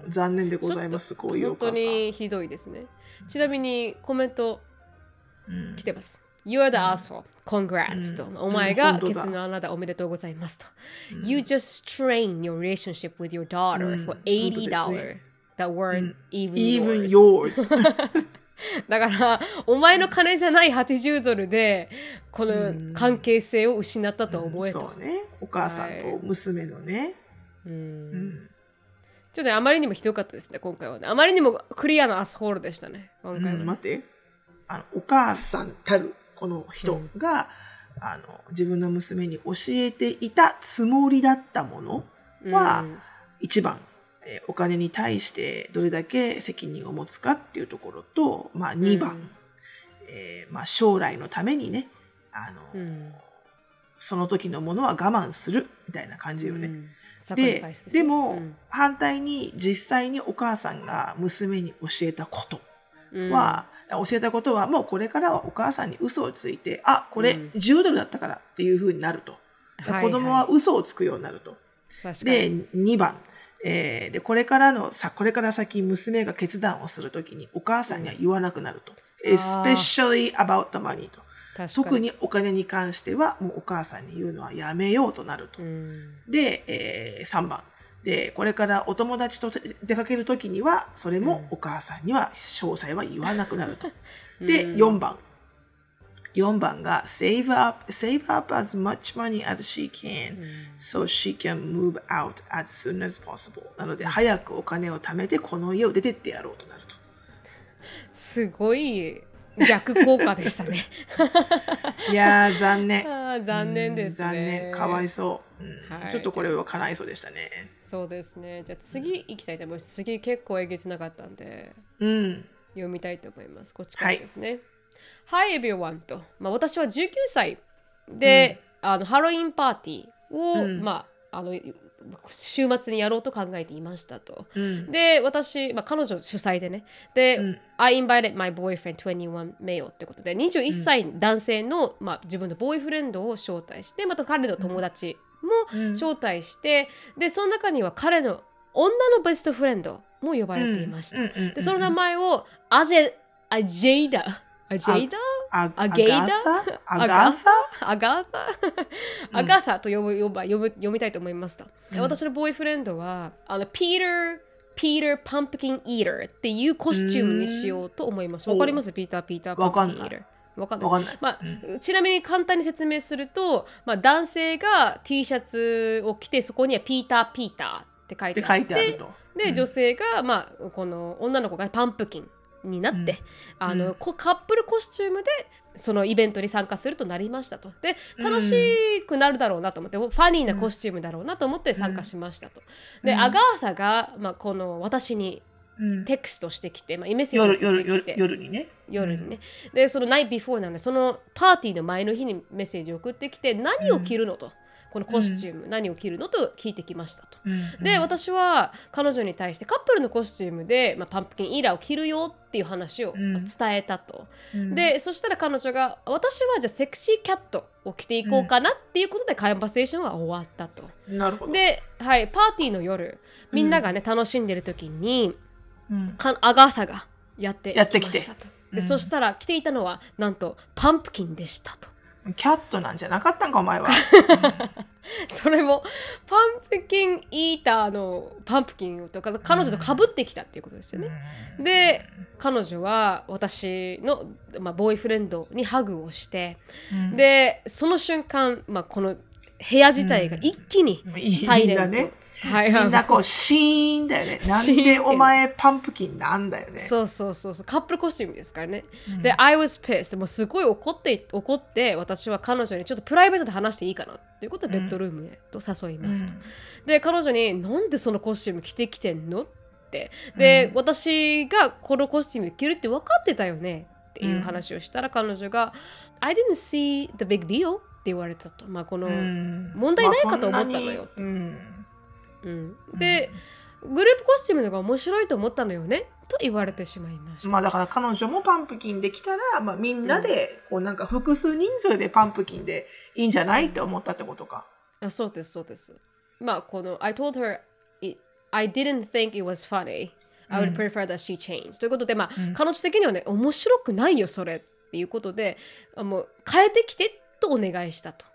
残念でございますこういうお本当にひどいですね。ちなみにコメントうん来てます。You're the asshole. Congrats、と。お前がケツの穴だおめでとうございますと。You just strained your relationship with your daughter for 本当です $80 ね that weren't even, even yours. だからお前の金じゃない80ドルでこの関係性を失ったと思えた、そうね。お母さんと娘のね、うん。うん。ちょっとねあまりにもひどかったですね今回はね。あまりにもクリアなアスホールでしたね今回は待って。あのお母さんたるこの人が、あの自分の娘に教えていたつもりだったものは、うん。一番、えーお金に対してどれだけ責任を持つかっていうところと、まあ、2番、うんえーまあ、将来のためにねあの、うん。その時のものは我慢するみたいな感じよね。うん。ででも、うん。反対に実際にお母さんが娘に教えたことうんは、教えたことはもうこれからはお母さんに嘘をついてあこれうん10ドルだったからっていうふうになると、はい子供は嘘をつくようになると。確かでに2番、えーでこれからのさこれから先娘が決断をするときにお母さんには言わなくなると。あー especially about the money と。特にお金に関してはもうお母さんに言うのはやめようとなると。うんで、えー3番。で、これからお友達と出かけるときには、それもお母さんには詳細は言わなくなると。で、4番。4番が save up, save up as much money as she can so she can move out as soon as possible. なので、早くお金を貯めてこの家を出てってやろうとなると。すごい逆効果でしたね いやー、残念。残念ですね残念。かわいそう、うんはいちょっとこれは叶いそうでしたね。そうですねじゃあ次行きたいと思います次結構えげつなかったんでうん。読みたいと思います。こっちからですね。Hi everyone と、まあ、私は19歳で、あのハロウィンパーティーを、うんまあ、あの週末にやろうと考えていましたと。うん。で、私、まあ、彼女主催でね。で、うん I invited my boyfriend 21 male ってことで、21歳男性の、まあ、自分のボーイフレンドを招待して、また彼の友達もうん。招待して、で、その中には彼の女のベストフレンドも呼ばれていました。うんうんうんうんで、その名前をアジェ、アジェイダ？アジェイダ？あアゲイダ？アガサ？アアガサ？アガータアガータと呼ぶ呼ば呼ぶ読みたいと思いました、で私のボーイフレンドはあのピーターピーターパンプキンイーターっていうコスチュームにしようと思います。わかります？ピーターピーターパンプキンイーターわかんないまあちなみに簡単に説明すると、まあ、男性が T シャツを着てそこにはピーターピーターって書いっててあって書いてあると。で、女性が、まあ、この女の子がパンプキンになって、うん。あのこカップルコスチュームでそのイベントに参加するとなりましたと。でうん。楽しくなるだろうなと思って、ファニーなコスチュームだろうなと思って参加しましたと。で、うん。アガーサが、まあ、この私にうんテクストしてきて、まあ、メッセージを送ってきて夜夜にね。夜にね。で、その night before なんで、そのパーティーの前の日にメッセージを送ってきて、何を着るのと、このコスチューム、何を着るのと聞いてきましたと。うんで、私は彼女に対してカップルのコスチュームで、まあ、パンプキンイーラーを着るよっていう話を伝えたと。うんで、そしたら彼女が私はじゃあセクシーキャットを着ていこうかなっていうことで、カンバセーションは終わったと。なるほど。で、はい、パーティーの夜、みんながね、楽しんでる時に、うんかアガーサがやってやってきて。で、うんそしたら着ていたのはなんとパンプキンでしたと。キャットなんじゃなかったんかお前は。それもパンプキンイーターのパンプキンとか彼女とかぶってきたっていうことですよね。で彼女は私の、まあ、ボーイフレンドにハグをして、うんでその瞬間、まあ、この部屋自体が一気にいいサイレント、みんなねはい。みんなこうシーンだよね。なんでお前パンプキンなんだよね。そうそうそうそう。カップルコスチュームですからね。うん。で、I was pissed. もうすごい怒って怒って私は彼女にちょっとプライベートで話していいかなっていうことでベッドルームへと誘いますと。で彼女になんでそのコスチューム着てきてんの？って。で、私がこのコスチューム着るって分かってたよね？っていう話をしたら彼女が、I didn't see the big deal って言われたと。まあこの、うん。問題ないかと思ったのよ。まあそんなにうんうんで、グループコスチュームの方が面白いと思ったのよねと言われてしまいました。まあだから彼女もパンプキンできたら、まあ、みんなでこうなんか複数人数でパンプキンでいいんじゃないって思ったってことか。あそうですそうです。まあこの I told her I didn't think it was funny. I would prefer that she changed. ということでまあ、彼女的にはね面白くないよそれっていうことであもう変えてきてとお願いしたと。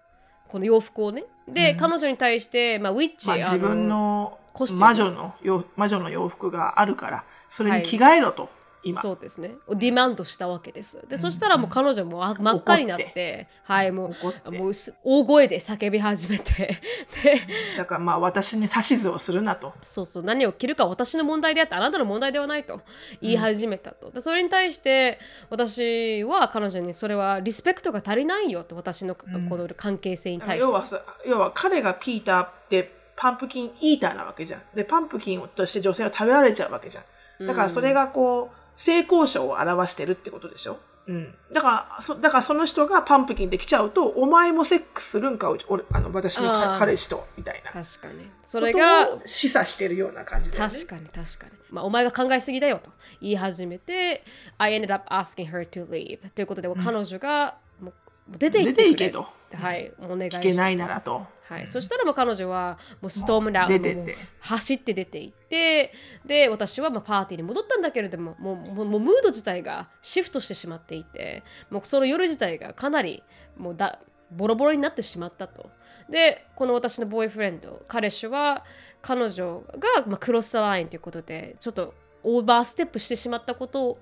この洋服をね。で、彼女に対して、まあ、ウィッチ、まあ、自分の魔女の洋魔女の洋服があるからそれに着替えろと。今。そうですね。ディマンドしたわけです。で、そしたらもう彼女もあ真っ赤になってはいもうもうす大声で叫び始めて。でだからまあ私に指図をするなと。そうそう。何を着るかは私の問題であってあなたの問題ではないと言い始めたと、でそれに対して私は彼女にそれはリスペクトが足りないよと私のこの関係性に対して、要はさ要は彼がピーターってパンプキンイーターなわけじゃん。で、パンプキンとして女性は食べられちゃうわけじゃん。だからそれがこう、性交渉を表してるってことでしょ？うん。だから、そだからその人がパンプキンできちゃうと、お前もセックスするんか、俺、あの、私の彼氏と、みたいな。確かに。そそれが示唆してるような感じだよね。確かに確かに、まあ、お前が考えすぎだよと。言い始めて I ended up asking her to leave ということで、彼女がもう出て行ってくれ。出て行けとはいお願いして聞けないならと。はい、そしたらもう彼女はもうストームダウン出てってもう走って出て行ってで私はまあパーティーに戻ったんだけれどももうもうもうムード自体がシフトしてしまっていてもうその夜自体がかなりもうだボロボロになってしまったと。でこの私のボーイフレンド彼氏は彼女が、まあ、クロスラインということでちょっとオーバーステップしてしまったこと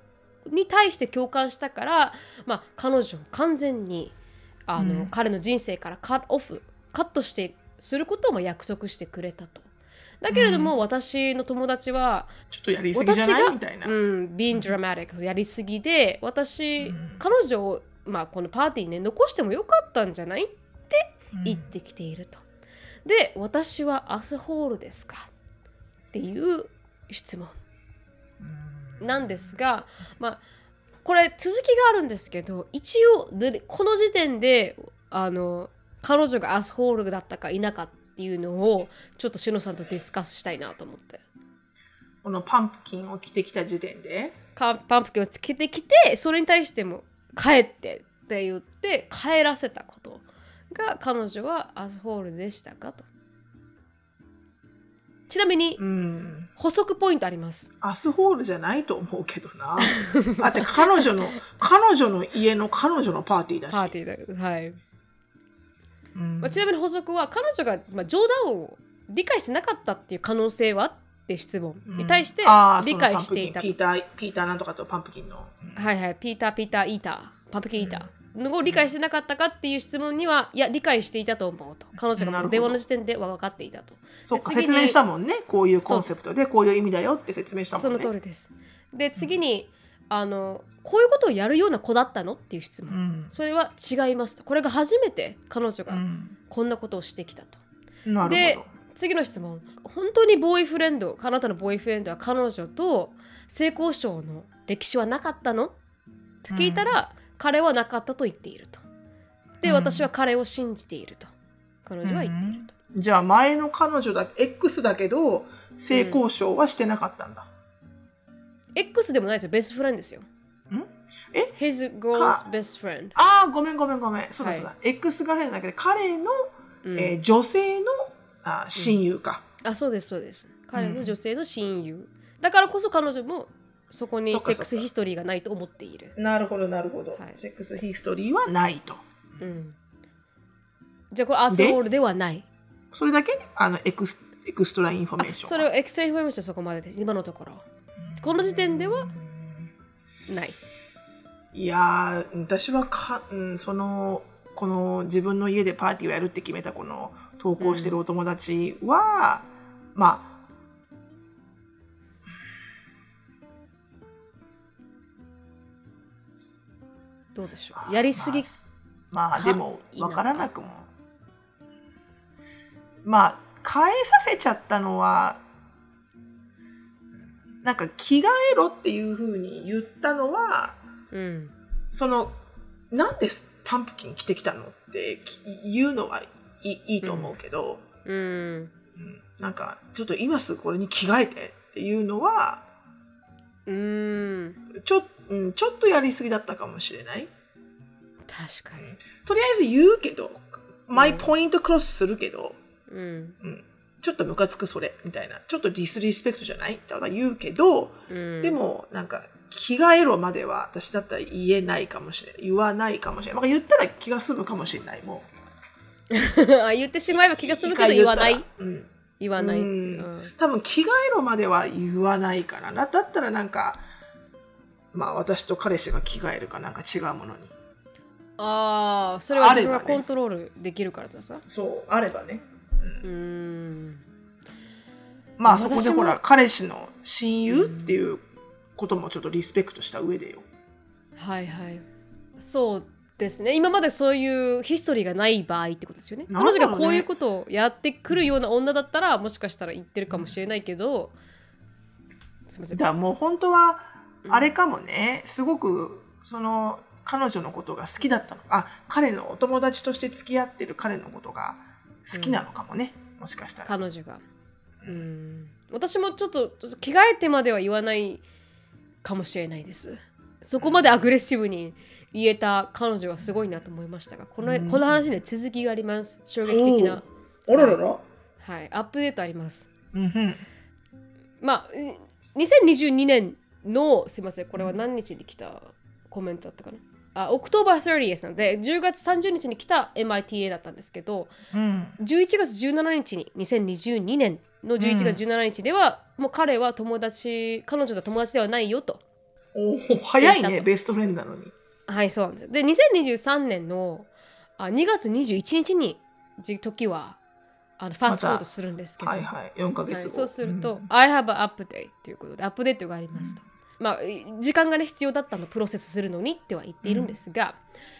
に対して共感したから、まあ、彼女を完全にあの、彼の人生からカットオフカットしてすることも約束してくれたと。だけれども、私の友達はちょっとやりすぎじゃない？みたいな。うん、being dramatic やりすぎで私、彼女を、まあ、このパーティーにね残してもよかったんじゃない？って言ってきていると。で私はアスホールですか？っていう質問。なんですが、まあ、これ続きがあるんですけど一応でこの時点であの彼女がアスホールだったか否かっていうのをちょっとしのさんとディスカスしたいなと思って。このパンプキンを着てきた時点で。カパンプキンをつけてきてそれに対しても帰ってって言って帰らせたことが彼女はアスホールでしたかとちなみにうん。補足ポイントありますアスホールじゃないと思うけどな。だって彼女の、彼女の家の彼女のパーティーだし。パーティーではい、うんまあ、ちなみに補足は彼女が、まあ、冗談を理解してなかったっていう可能性はって質問に対して理解していたそのパンプキンピーター、ピーターなんとかとパンプキンの。はいはい、ピーター、ピーター、イーター、パンプキンイーターのを理解してなかったかっていう質問には、いや、理解していたと思うと。彼女が電話の時点で分かっていたと。そっか、説明したもんね。こういうコンセプトで、こういう意味だよって説明したそのもんね。通りです。で、次に、あの、こういうことをやるような子だったのっていう質問。うん。それは違いますと。これが初めて彼女がうんこんなことをしてきたと。なるでほど。次の質問本当にボーイフレンドあなたのボーイフレンドは彼女と性交渉の歴史はなかったの？って聞いたら、彼はなかったと言っていると。で、うん。私は彼を信じていると。彼女は言っていると、じゃあ前の彼女だ X だけど性交渉はしてなかったんだ。X でもないですよ。ベストフレンドですよ。ん？え？His girl's best friend ああ、ごめんごめんごめん。そうだはいそうだ。X ガレーだけど、彼の、うん。えー女性のあ親友か。あそうですそうです。彼の女性の親友、だからこそ彼女もそこに sex history がないと思っている。なるほどなるほど、はい。 sex history はないと。うん。じゃあこれ asshole ではない。それだけ？あの ex extra information。それを extra information そこまでです。今のところ。この時点ではない。いやー、私はか、うん、その、この自分の家でパーティーをやるって決めたこの投稿してるお友達は、まあ、どうでしょう？やりすぎ、まあ、まあか？でも分か？らなくも。まあ変えさせちゃったのはなんか着替えろっていうふうに言ったのはうん。そのなんでパンプキン着てきたのってき言うのはいいいいと思うけど、うん。うん。なんかちょっと今すぐこれに着替えてっていうのはうんちょ,、うん、ちょっとやりすぎだったかもしれない。確かにとりあえず言うけど、マイポイントクロスするけど、うんうん、ちょっとムカつくそれみたいな、ちょっとディスリスペクトじゃない？って言うけど、うんでもなんか着替えろまでは私だったら言えないかもしれない。言わないかもしれない。まあ、言ったら気が済むかもしれない。も あ言ってしまえば気がう。済むけど言わない？うん。言わない、ううん。ん多分着替えろまでは言わないからな。だったらなんか、まあ私と彼氏が着替えるかなんか違うものに。ああそれは自分がコントロールできるからださそう、あればね。うーん。まあそこでほら、彼氏の親友っていうこともちょっとリスペクトした上でよ。はいはい。そうですね。今までそういうヒストリーがない場合ってことですよね。ね。彼女がこういうことをやってくるような女だったらもしかしたら言ってるかもしれないけど。すみません。だからもう本当は、あれかもね、すごく、その、彼女のことが好きだったの。あ、彼のお友達として付き合ってる彼のことが好きなのかもね。もしかしたら。彼女が。うん。私もちょっとちょっと着替えてまでは言わないかもしれないです。そこまでアグレッシブに言えた彼女はすごいなと思いましたがこの,、この話には続きがあります衝撃的な、おららら。はい、アップデートありますうんうん。まあえ2022年のすいませんこれは何日に来たコメントだったかな？あ、 October 30なので、10月30日に来た MITA だったんですけど、うん。11月17日に、2022年の11月17日では、もう彼は友達、彼女と友達ではないよと。おー早いね、 best friend なのに。はい、そうなんですよ。で、2023年のあ2月21日に、じ時は、あのファーストフォワードするんですけど、はいはい、4ヶはい。そうすると、うん I have an update ということで、アップデートがありますと。まあ、時間がね、必要だったの、プロセスするのにっては言っているんですが、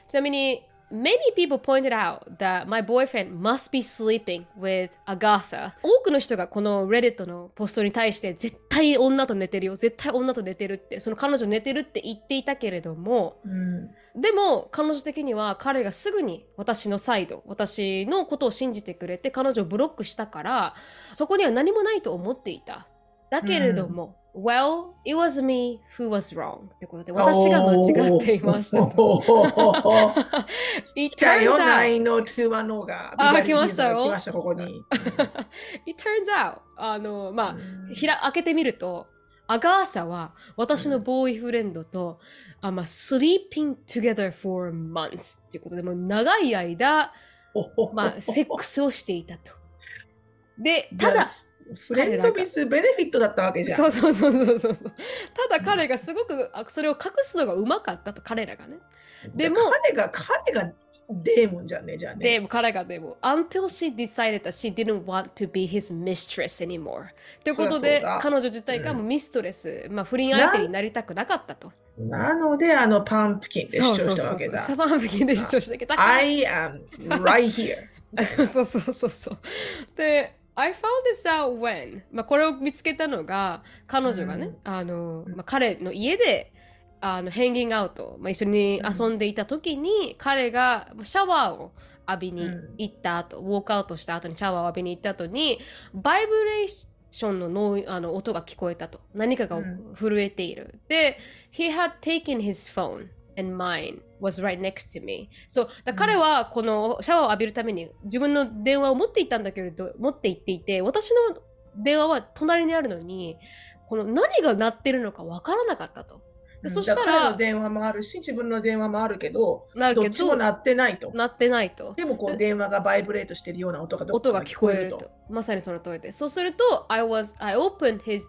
ちなみに、Many people pointed out that my boyfriend must be sleeping with Agatha. 多くの人がこの Reddit のポストに対して絶対女と寝てるよ、絶対女と寝てるって、その彼女寝てるって言っていたけれども、うん。でも彼女的には彼がすぐに私のサイド私のことを信じてくれて彼女をブロックしたからそこには何もないと思っていた。だけれども、Well, it was me who was wrong ってことで私が間違っていましたと。It turns out, 9の2のが。あ来ましたよ来ました、ここに。it turns out あのまあ、うんひら開けてみるとアガーサは私のボーイフレンドと、あまあ、sleeping together for months っていうことでもう長い間まあ、セックスをしていたと。で、ただ、フレンドビズベネフィットだったわけじゃん。そうそうそうそうそうそう。ただ彼がすごくあそれを隠すのがうまかったと、彼らがね。でも彼が、彼がデーモンじゃんね、じゃあね。でも彼がでも、until she decided that she didn't want to be his mistress anymore. ということで彼女自体がもうミストレス、まあ不倫相手になりたくなかったと。なので、あのパンプキンで主張したわけだ。サバンプキンで主張したけど、I am right here. あそうそうそうそうそう。で、I found this out when、まあ、これを見つけたのが彼女がね、うん。あのまあ、彼の家であのヘンギングアウト、まあ、一緒に遊んでいた時に、彼がまあシャワーを浴びに行った後、ウォークアウトした後にシャワーを浴びに行った後にバイブレーションのノイあの音が聞こえたと。何かがうん。震えている、で He had taken his phone and mine was right next to me そうだ彼はこのシャワーを浴びるために自分の電話を持っていったんだけれど持って行っていて私の電話は隣にあるのにこの何が鳴ってるのかわからなかったとでそしたら彼らの電話もあるし、自分の電話もあるけど、どなるけどっちも鳴ってないと。鳴ってないとでもこう電話がバイブレートしてるような音が音が聞こえると。まさにその通りです。そうすると、I was, I opened his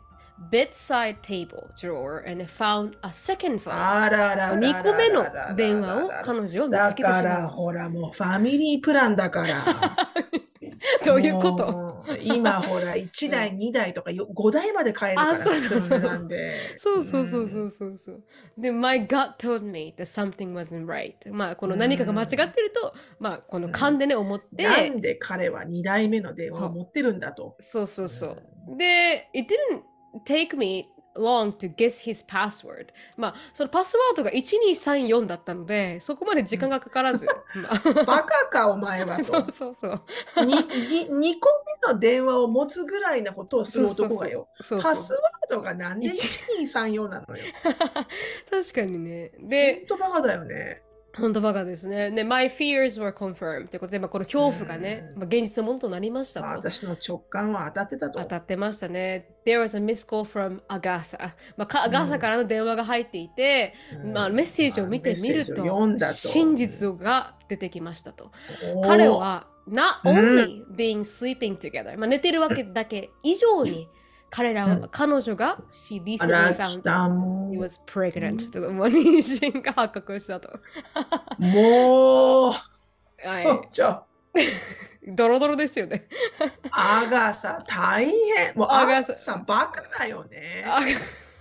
bedside table drawer and found a second phone. あらららららら2個目の電話を彼女は見だつけてしからまう。ほらもうファミリープランだから。どういうこと？今ほら1台2台とかよ5台まで買えるからあそうそうそう。そうそうそうそうそうそう。で、my gut told me that something wasn't right. まあ、この何かが間違ってると、まあ、この勘でね、思って、なんで彼は2台目の電話を持ってるんだと。そうそうそう。で、it didn't take me long to guess his password. まあ、そのパスワードが1234だったので、そこまで時間がかからず。まあバカかお前は そうと。そうそう。2, 個目の電話を持つぐらいなことをする男がよ。パスワードがなんで1234なのよ。確かにね。ほでん、とバカだよね。本当バカですね。で、my fears were confirmed. ということで、まあ、この恐怖がね、うんまあ、現実のものとなりましたまあと。私の直感は当たってたと。当たってましたね。There was a missed call from Agatha. まあ、かアガーサからの電話が入っていて、うんまあ、メッセージを見てみると真実が出てきましたと。彼は not only being sleeping together、まあ、寝てるわけだけ以上に 彼らは、うん彼女が She あ recently ら、found he う。was pregnant とか、もう妊娠が発覚したと。もう、はい。ちょ、ドロドロですよね。アガサ大変。もうアガサアガサバカだよね。あ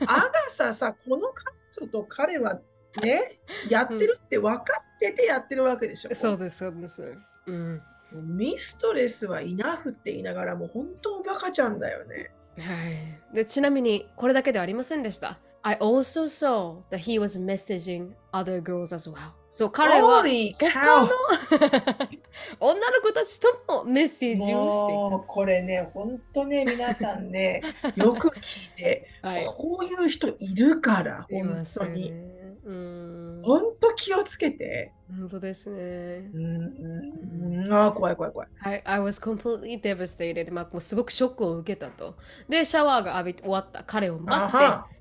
アガサさ、この彼女と彼はね、やってるって分かっててやってるわけでしょ。そうです、そうです。うん。ミストレスはイナフって言いながらもう本当バカちゃんだよね。はい。で、ちなみに、これだけではありませんでした。I also saw that he was messaging other girls as well. そう、彼は他!の女の子たちともメッセージをしていもうこれね、本当ね、皆さんね、よく聞いて、た。はい。こういう人いるから、い本ますよ当に。ね。うん。本当気をつけて。本当ですねう。んうんうん、ああ、怖い怖い怖い。はい、I was completely devastated. まあ、もうすごくショックを受けたと。で、シャワーが浴び終わった彼を待って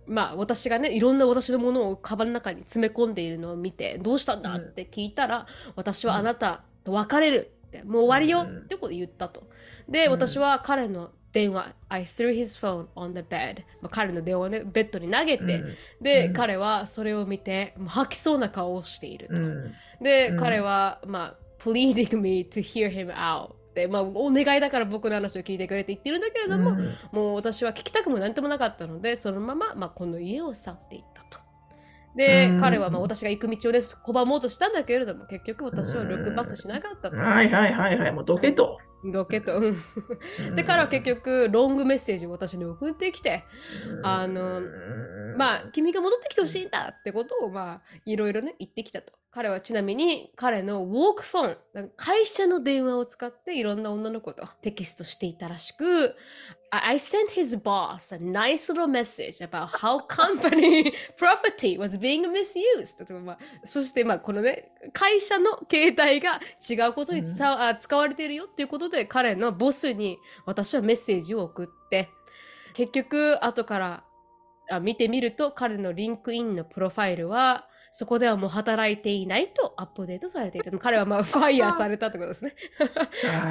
まあ、私がね、いろんな私のものをカバンの中に詰め込んでいるのを見て、どうしたんだ？って聞いたら、私はあなたと別れるって、もう終わりようんってこと言ったと。で、うん私は彼の電話、I threw his phone on the bed。まあ、彼の電話をね、ベッドに投げて、うんで、うん彼はそれを見て、もう吐きそうな顔をしていると。うんで、うん彼は、まあ、pleading me to hear him out で、まあ、お願いだから僕の話を聞いてくれって言ってるんだけれども、うんもう私は聞きたくもなんともなかったので、そのまま、まあ、この家を去っていったと。で、うん彼はまあ私が行く道をです拒もうとしたんだけれども、結局私はルックバックしなかったと。はいはいはいはい、もうどけと。ロケット。うんで、彼は結局、ロングメッセージを私に送ってきて、あのまあ、君が戻ってきてほしいんだってことを、まあ、いろいろね、言ってきたと。彼はちなみに、彼のウォークフォン、会社の電話を使っていろんな女の子とテキストしていたらしく、I sent his boss a nice little message about how company property was being misused. とまあ、そして、まあ、このね、会社の携帯が違うことに伝わ、あ使われているよっていうことで、彼のボスに私はメッセージを送って、結局、後からあ見てみると彼のリンクインのプロファイルはそこではもう働いていないとアップデートされていた。彼はまあ ファイヤーされたってことですね。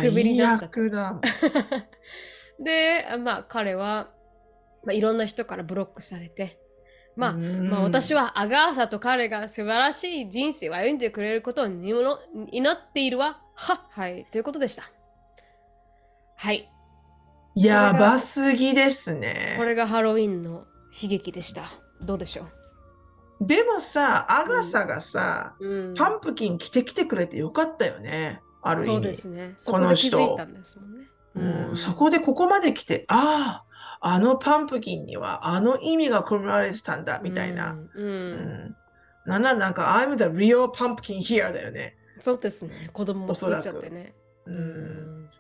クビになった。で、まあ彼は、まあ、いろんな人からブロックされて、まあ、うんまあ私はアガーサと彼が素晴らしい人生を歩んでくれることを祈祈っているわ。ははい、ということでした。はい、やばすぎですね。これがハロウィンの悲劇でした。どうでしょでもさ、アガサがさ、う、うん、パンプキン着てきてくれてよかったよね。ある意味。そうですね。そここで気の人づいたんですもんね。うんそこでここまで来て、ああ、あのパンプキンにはあの意味が込められてたんだ、みたいな。うん。ううんんなんならなんか、I'm the real pumpkin here だよね。そうですね。子供も作っちゃってね。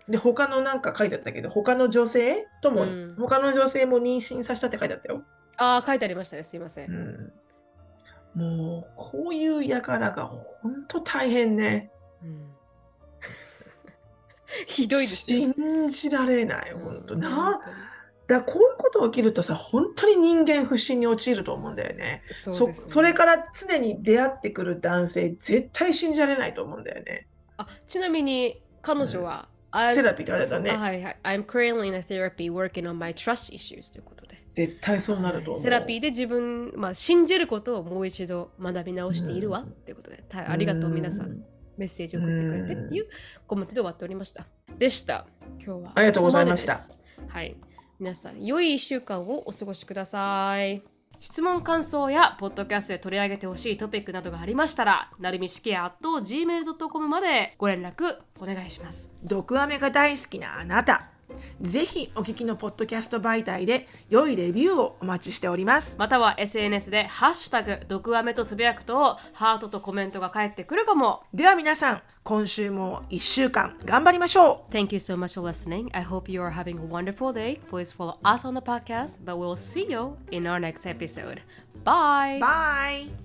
で、他のなんか書いてあったけど、他の女性とも、うん他の女性も妊娠させたって書いてあったよ。ああ、書いてありましたね。すいませ。うんん、もう、こういう輩が本当大変ね。うん ひどいですよ。信じられない、本当。うんな、だこういうこと起きるとさ、本当に人間不信に陥ると思うんだよね。そそそれから常に出会ってくる男性、絶対信じられないと思うんだよね。あちなみに彼女は、as- セラピーってあったねあはいはい。I'm currently in a therapy working on my trust issues ということで。絶対そうなると思う。セラピーで自分、まあ、信じることをもう一度学び直しているわ、うんということで、たありがとう皆さん。メッセージを送ってくれてっていうコメントで終わっておりました。でした。今日は。ありがとうございました。はい。皆さん、良い1週間をお過ごしください。質問、感想や、ポッドキャストで取り上げてほしいトピックなどがありましたら、なるみしきや gmail.com までご連絡お願いします。毒アメが大好きなあなた。ぜひお聞きのポッドキャスト媒体で良いレビューをお待ちしております。または SNS で、ハッシュタグ、毒アメとつぶやくと、ハートとコメントが返ってくるかも。では皆さん、今週も1週間頑張りましょう Thank you so much for listening. I hope you are having a wonderful day. Please follow us on the podcast, but we'll see you in our next episode. Bye. Bye!